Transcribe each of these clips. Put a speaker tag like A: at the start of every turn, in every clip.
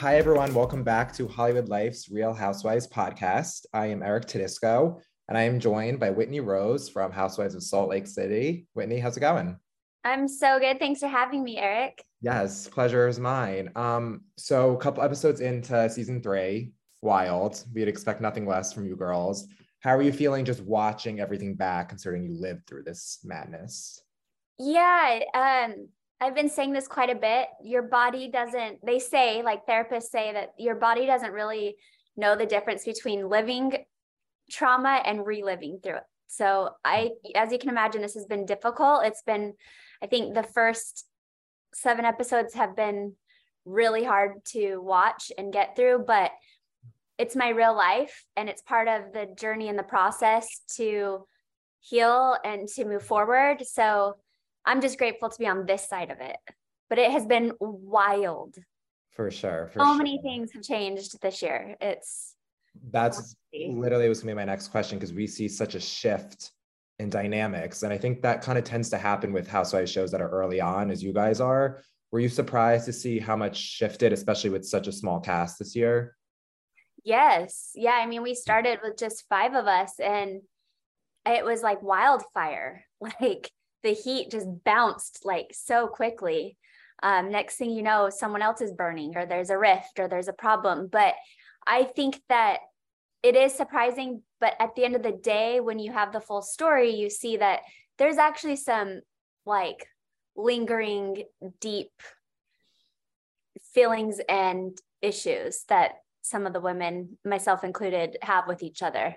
A: Hi, everyone. Welcome back to Hollywood Life's Real Housewives podcast. I am Eric Tedisco, and I am joined by Whitney Rose from Housewives of Salt Lake City. Whitney, how's it going?
B: I'm so good. Thanks for having me, Eric.
A: Yes, pleasure is mine. Um, so a couple episodes into season three, wild. We'd expect nothing less from you girls. How are you feeling just watching everything back, considering you lived through this madness?
B: Yeah, um, I've been saying this quite a bit. Your body doesn't, they say, like therapists say, that your body doesn't really know the difference between living trauma and reliving through it. So, I, as you can imagine, this has been difficult. It's been, I think the first seven episodes have been really hard to watch and get through, but it's my real life and it's part of the journey and the process to heal and to move forward. So, I'm just grateful to be on this side of it. But it has been wild.
A: For sure. For
B: so
A: sure.
B: many things have changed this year. It's
A: that's literally was gonna be my next question because we see such a shift in dynamics. And I think that kind of tends to happen with housewives shows that are early on, as you guys are. Were you surprised to see how much shifted, especially with such a small cast this year?
B: Yes. Yeah. I mean, we started with just five of us and it was like wildfire. Like the heat just bounced like so quickly. Um, next thing you know, someone else is burning, or there's a rift, or there's a problem. But I think that it is surprising. But at the end of the day, when you have the full story, you see that there's actually some like lingering, deep feelings and issues that some of the women, myself included, have with each other.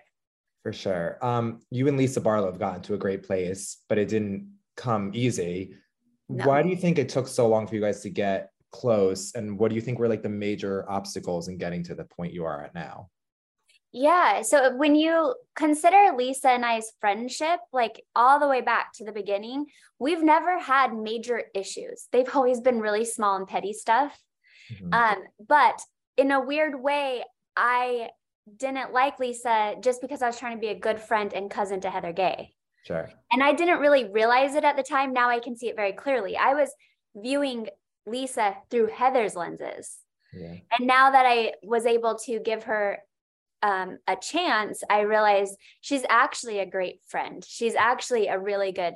A: For sure. Um, you and Lisa Barlow have gotten to a great place, but it didn't come easy. No. Why do you think it took so long for you guys to get close? And what do you think were like the major obstacles in getting to the point you are at now?
B: Yeah. So when you consider Lisa and I's friendship, like all the way back to the beginning, we've never had major issues. They've always been really small and petty stuff. Mm-hmm. Um, but in a weird way, I didn't like Lisa just because I was trying to be a good friend and cousin to Heather Gay.
A: Sure.
B: And I didn't really realize it at the time. Now I can see it very clearly. I was viewing Lisa through Heather's lenses. Yeah. And now that I was able to give her um, a chance, I realized she's actually a great friend. She's actually a really good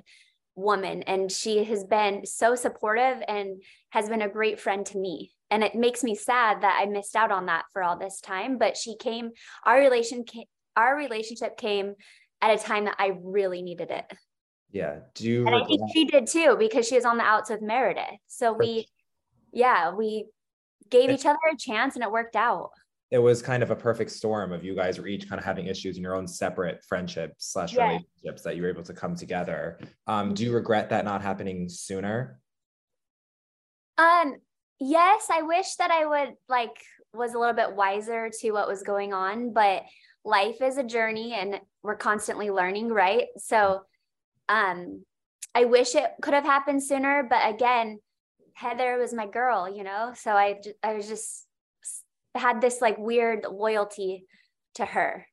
B: woman. And she has been so supportive and has been a great friend to me and it makes me sad that I missed out on that for all this time. But she came, our relation our relationship came at a time that I really needed it.
A: Yeah. Do you
B: and I think she did too, because she was on the outs with Meredith. So we yeah, we gave each other a chance and it worked out.
A: It was kind of a perfect storm of you guys were each kind of having issues in your own separate friendships slash yeah. relationships that you were able to come together. Um, do you regret that not happening sooner?
B: Um, yes, I wish that I would like was a little bit wiser to what was going on, but life is a journey and we're constantly learning, right? So um I wish it could have happened sooner, but again, Heather was my girl, you know? So I I was just had this like weird loyalty to her.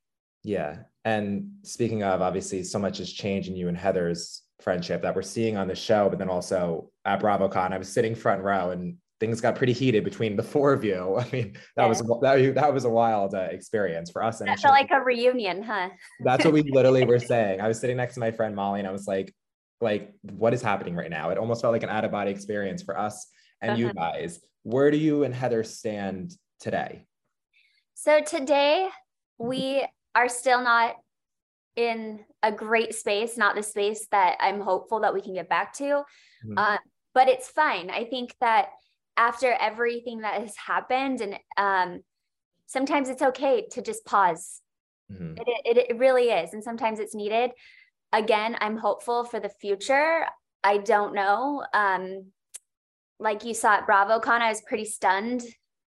A: Yeah. And speaking of, obviously, so much has changed in you and Heather's friendship that we're seeing on the show, but then also at BravoCon. I was sitting front row and things got pretty heated between the four of you. I mean, that yeah. was that, that was a wild uh, experience for us.
B: And that felt like a reunion, huh?
A: that's what we literally were saying. I was sitting next to my friend Molly, and I was like, like, what is happening right now? It almost felt like an out of body experience for us and uh-huh. you guys. Where do you and Heather stand today?
B: So today we are still not in a great space, not the space that I'm hopeful that we can get back to. Mm-hmm. Uh, but it's fine. I think that after everything that has happened and um sometimes it's okay to just pause. Mm-hmm. It, it, it really is. And sometimes it's needed. Again, I'm hopeful for the future. I don't know. Um, like you saw at BravoCon, I was pretty stunned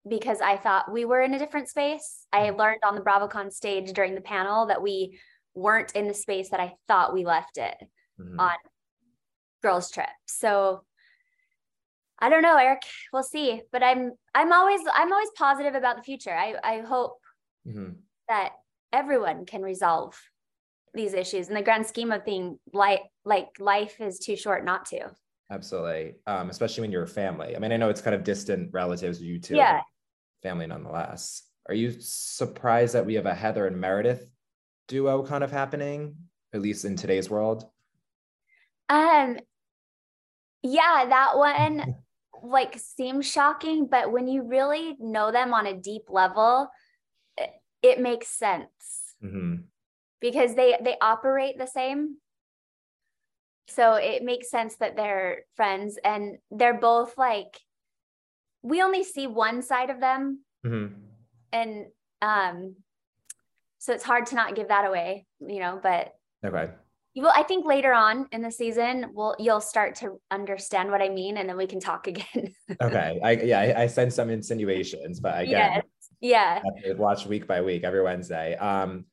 B: because I thought we were in a different space. I mm-hmm. learned on the BravoCon stage during the panel that we weren't in the space that I thought we left it mm-hmm. on girls trip. So I don't know, Eric. We'll see. But I'm I'm always I'm always positive about the future. I I hope mm-hmm. that everyone can resolve these issues in the grand scheme of thing like like life is too short not to
A: absolutely um, especially when you're a family i mean i know it's kind of distant relatives you two
B: yeah
A: family nonetheless are you surprised that we have a heather and meredith duo kind of happening at least in today's world
B: um yeah that one like seems shocking but when you really know them on a deep level it, it makes sense mm-hmm. because they they operate the same so it makes sense that they're friends and they're both like we only see one side of them mm-hmm. and um so it's hard to not give that away you know but
A: okay
B: you will i think later on in the season we'll you'll start to understand what i mean and then we can talk again
A: okay i yeah I, I sense some insinuations but again
B: yes.
A: yeah watch week by week every wednesday um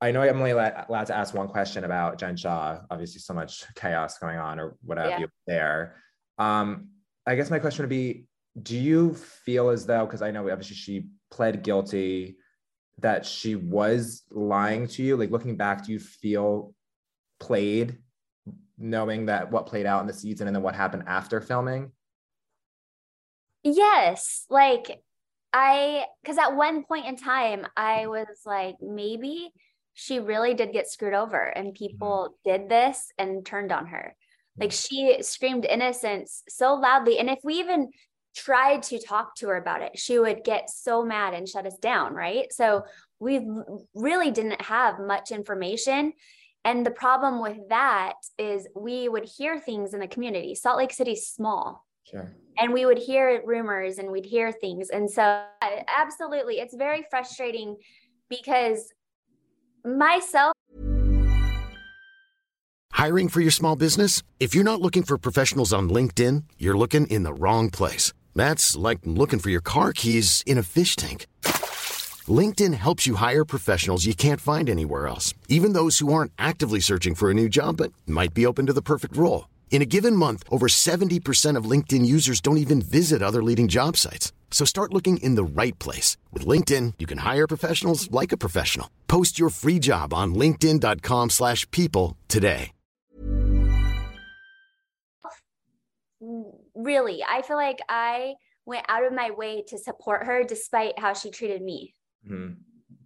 A: I know I'm only allowed to ask one question about Jen Shah Obviously, so much chaos going on or whatever yeah. there. Um, I guess my question would be: Do you feel as though, because I know obviously she pled guilty, that she was lying to you? Like looking back, do you feel played, knowing that what played out in the season and then what happened after filming?
B: Yes, like I, because at one point in time, I was like, maybe she really did get screwed over and mm-hmm. people mm-hmm. did this and turned on her like she screamed innocence so loudly and if we even tried to talk to her about it she would get so mad and shut us down right so we really didn't have much information and the problem with that is we would hear things in the community salt lake city's small
A: Sure.
B: And we would hear rumors and we'd hear things. And so, absolutely, it's very frustrating because myself.
C: Hiring for your small business? If you're not looking for professionals on LinkedIn, you're looking in the wrong place. That's like looking for your car keys in a fish tank. LinkedIn helps you hire professionals you can't find anywhere else, even those who aren't actively searching for a new job but might be open to the perfect role. In a given month, over 70% of LinkedIn users don't even visit other leading job sites. So start looking in the right place. With LinkedIn, you can hire professionals like a professional. Post your free job on linkedin.com slash people today.
B: Really, I feel like I went out of my way to support her despite how she treated me. Mm-hmm.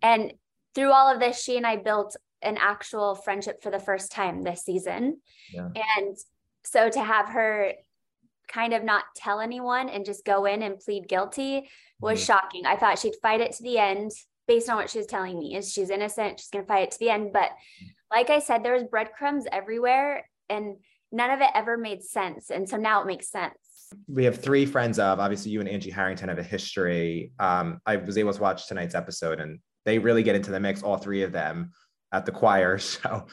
B: And through all of this, she and I built an actual friendship for the first time this season. Yeah. And so to have her kind of not tell anyone and just go in and plead guilty was mm-hmm. shocking. I thought she'd fight it to the end based on what she was telling me is she's innocent, she's going to fight it to the end, but like I said there was breadcrumbs everywhere and none of it ever made sense and so now it makes sense.
A: We have three friends of obviously you and Angie Harrington have a history. Um, I was able to watch tonight's episode and they really get into the mix all three of them at the choir So,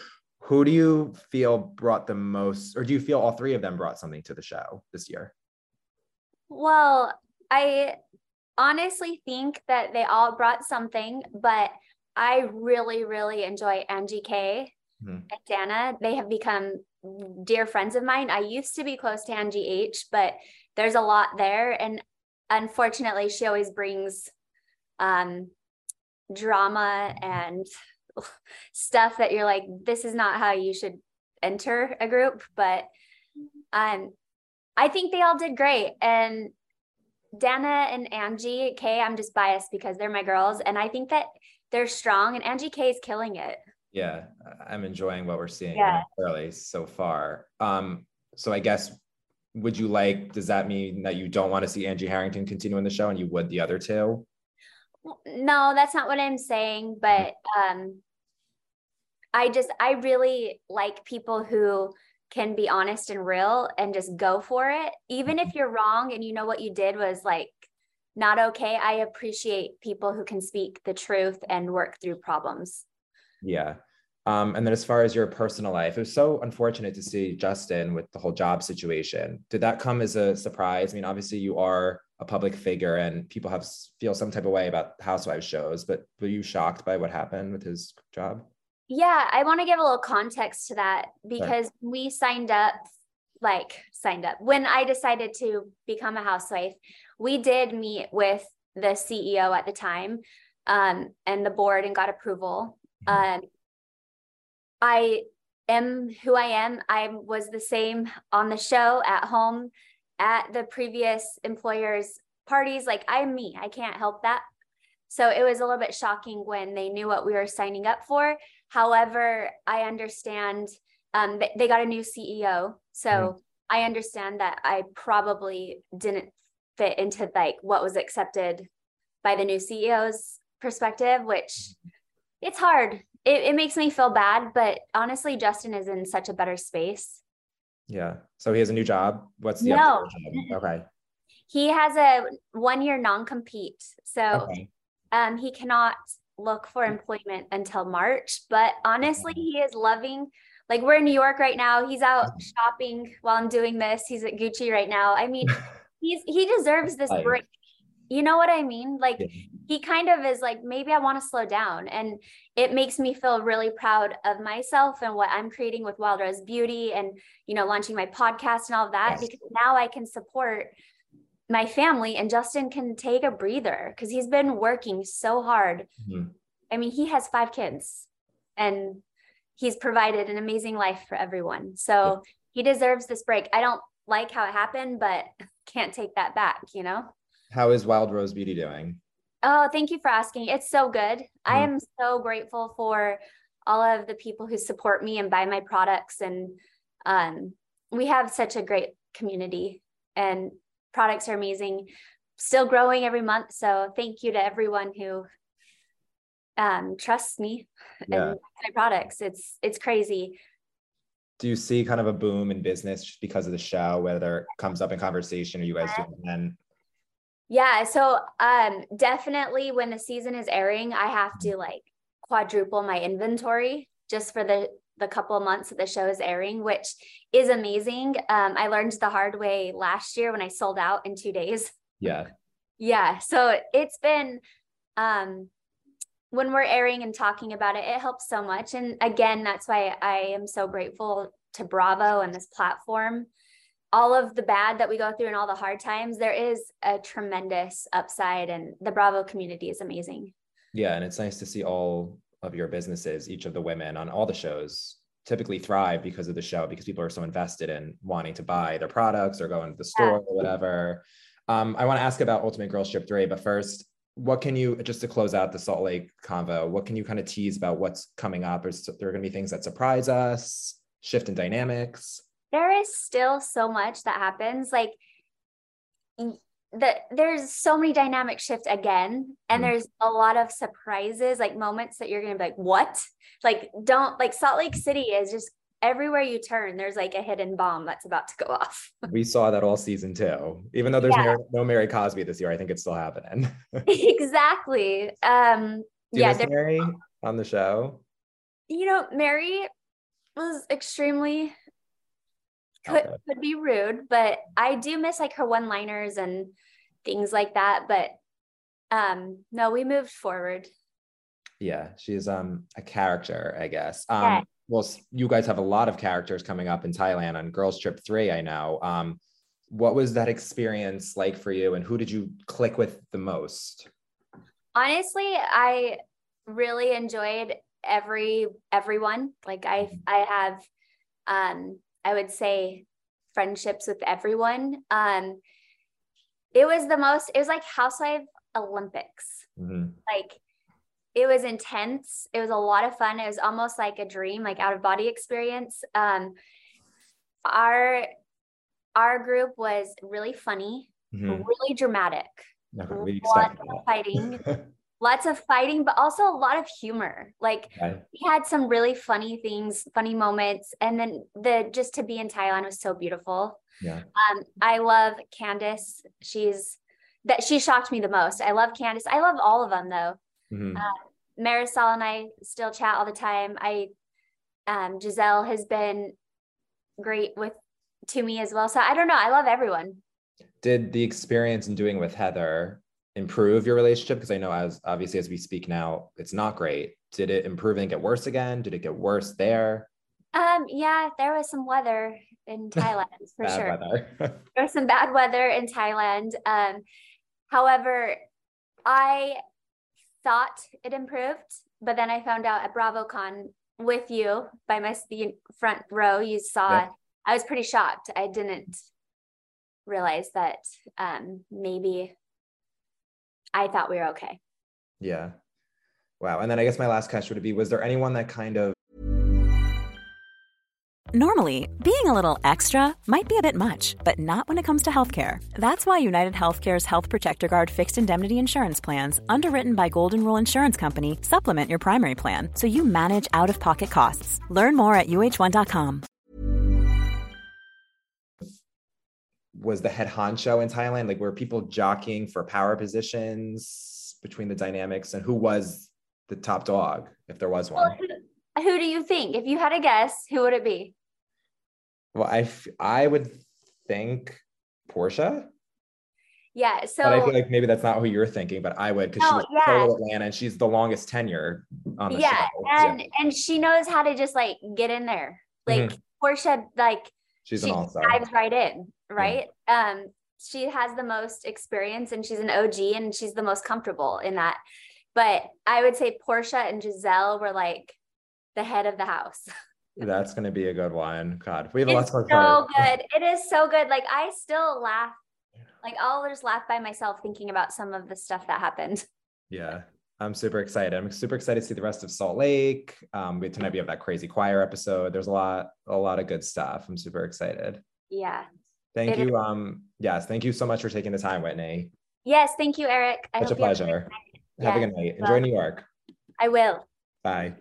A: who do you feel brought the most or do you feel all three of them brought something to the show this year
B: well i honestly think that they all brought something but i really really enjoy angie k mm-hmm. and dana they have become dear friends of mine i used to be close to angie h but there's a lot there and unfortunately she always brings um drama and stuff that you're like, this is not how you should enter a group. But um, I think they all did great. And Dana and Angie K, I'm just biased because they're my girls. And I think that they're strong and Angie K is killing it.
A: Yeah, I'm enjoying what we're seeing yeah. early so far. Um, so I guess would you like, does that mean that you don't want to see Angie Harrington continue in the show and you would the other two?
B: No, that's not what I'm saying. But um, I just, I really like people who can be honest and real and just go for it. Even if you're wrong and you know what you did was like not okay. I appreciate people who can speak the truth and work through problems.
A: Yeah. Um, and then as far as your personal life, it was so unfortunate to see Justin with the whole job situation. Did that come as a surprise? I mean, obviously you are a public figure and people have feel some type of way about housewives shows, but were you shocked by what happened with his job?
B: Yeah, I want to give a little context to that because we signed up like signed up when I decided to become a housewife, we did meet with the CEO at the time um, and the board and got approval. Mm-hmm. Um, I am who I am. I was the same on the show, at home, at the previous employer's parties. Like I'm me. I can't help that. So it was a little bit shocking when they knew what we were signing up for. However, I understand um, they got a new CEO. So mm-hmm. I understand that I probably didn't fit into like what was accepted by the new CEO's perspective, which mm-hmm. it's hard it, it makes me feel bad, but honestly, Justin is in such a better space.
A: Yeah. So he has a new job. What's the no. Okay.
B: He has a one year non compete. So okay. um, he cannot look for employment until March. But honestly, he is loving. Like we're in New York right now. He's out shopping while I'm doing this. He's at Gucci right now. I mean, he's he deserves this break. You know what I mean? Like yeah. he kind of is like, maybe I want to slow down. And it makes me feel really proud of myself and what I'm creating with Wild Rose Beauty and, you know, launching my podcast and all of that, yes. because now I can support my family and Justin can take a breather because he's been working so hard. Mm-hmm. I mean, he has five kids and he's provided an amazing life for everyone. So yeah. he deserves this break. I don't like how it happened, but can't take that back, you know?
A: How is Wild Rose Beauty doing?
B: Oh, thank you for asking. It's so good. Mm. I am so grateful for all of the people who support me and buy my products. And um, we have such a great community, and products are amazing. Still growing every month. So thank you to everyone who um, trusts me yeah. and my products. It's it's crazy.
A: Do you see kind of a boom in business just because of the show, whether it comes up in conversation? or you guys doing then?
B: Yeah, so um definitely when the season is airing, I have to like quadruple my inventory just for the the couple of months that the show is airing, which is amazing. Um, I learned the hard way last year when I sold out in two days.
A: Yeah.
B: Yeah. So it's been um when we're airing and talking about it, it helps so much. And again, that's why I am so grateful to Bravo and this platform all of the bad that we go through and all the hard times, there is a tremendous upside, and the Bravo community is amazing.
A: Yeah, and it's nice to see all of your businesses, each of the women on all the shows typically thrive because of the show because people are so invested in wanting to buy their products or go into the store yeah. or whatever. Um, I want to ask about Ultimate Girl Trip 3, but first, what can you just to close out the Salt Lake convo? What can you kind of tease about what's coming up? Is there going to be things that surprise us, shift in dynamics?
B: There is still so much that happens like that there's so many dynamic shifts again and mm there's a lot of surprises like moments that you're gonna be like what? Like don't like salt lake city is just everywhere you turn there's like a hidden bomb that's about to go off.
A: We saw that all season two. Even though there's yeah. Mary, no mary cosby this year i think it's still happening.
B: Exactly. Um yeah
A: mary on the show?
B: You know mary was extremely could, could be rude, but I do miss like her one liners and things like that. But um, no, we moved forward.
A: Yeah, she's um a character, I guess. Um, yeah. well, you guys have a lot of characters coming up in Thailand on Girls Trip 3, I know. Um, what was that experience like for you and who did you click with the most?
B: Honestly, I really enjoyed every everyone. Like I mm-hmm. I have um I would say friendships with everyone. Um, it was the most, it was like Housewife Olympics. Mm-hmm. Like it was intense. It was a lot of fun. It was almost like a dream, like out of body experience. Um, our our group was really funny, mm-hmm. really dramatic.
A: Okay,
B: fighting. lots of fighting, but also a lot of humor. Like okay. we had some really funny things, funny moments. And then the just to be in Thailand was so beautiful.
A: Yeah.
B: Um, I love Candiace. She's that she shocked me the most. I love Candiace. I love all of them though.
A: Mhm.
B: Uh, Marisol and I still chat all the time. I um Gizelle has been great with to me as well. So I don't know. I love everyone.
A: Did the experience in doing with Heather improve your relationship? Because I know as obviously as we speak now, it's not great. Did it improve and get worse again? Did it get worse there?
B: Um, yeah, there was some weather in Thailand for
A: Bad
B: sure. There was some bad weather in Thailand. Um, however, I thought it improved, but then I found out at BravoCon with you by my the front row, you saw
A: Yeah.
B: I was pretty shocked. I didn't realize that um, maybe I thought we were okay.
A: yeah. Wow. And then I guess my last question would be Was there anyone that kind of
D: Normally, being a little extra might be a bit much, but not when it comes to healthcare. That's why United Healthcare's Health Protector Guard fixed indemnity insurance plans, underwritten by Golden Rule Insurance Company, supplement your primary plan so you manage out of pocket costs. Learn more at uh1.com.
A: was the head honcho in Thailand? Like were people jockeying for power positions between the dynamics and who was the top dog, if there was one?
B: who, who do you think? If you had a guess, who would it be?
A: Well, I f- I would think Porsha,
B: Yeah. So
A: but I feel like maybe that's not who you're thinking. But I would because
B: No, oh,
A: was
B: yeah.
A: solo Atlanta and she's the longest tenure on the
B: yeah
A: show.
B: and and she knows how to just like get in there mm-hmm. like porsha like
A: she's
B: she
A: an all star.
B: dives right in right? Um she has the most experience and she's an og and she's the most comfortable in that. But i would say porsha and gizelle were like the head of the house.
A: That's gonna be a good one. God, we have a lot
B: it's
A: to
B: so
A: to.
B: good. It is so good. Like i still laugh like i'll just laugh by myself thinking about some of the stuff that happened.
A: Yeah, I'm super excited. I'm super excited to see the rest of Salt Lake. Um, we, tonight we have that crazy choir episode. There's a lot, a lot of good stuff. I'm super excited.
B: yeah
A: Thank
B: It is-
A: you. Um, yes, thank you so much for taking the time, Whitney.
B: yes thank you eric I
A: Such a
B: you have
A: pleasure. Have a good night. Enjoy New York.
B: i will
A: Bye.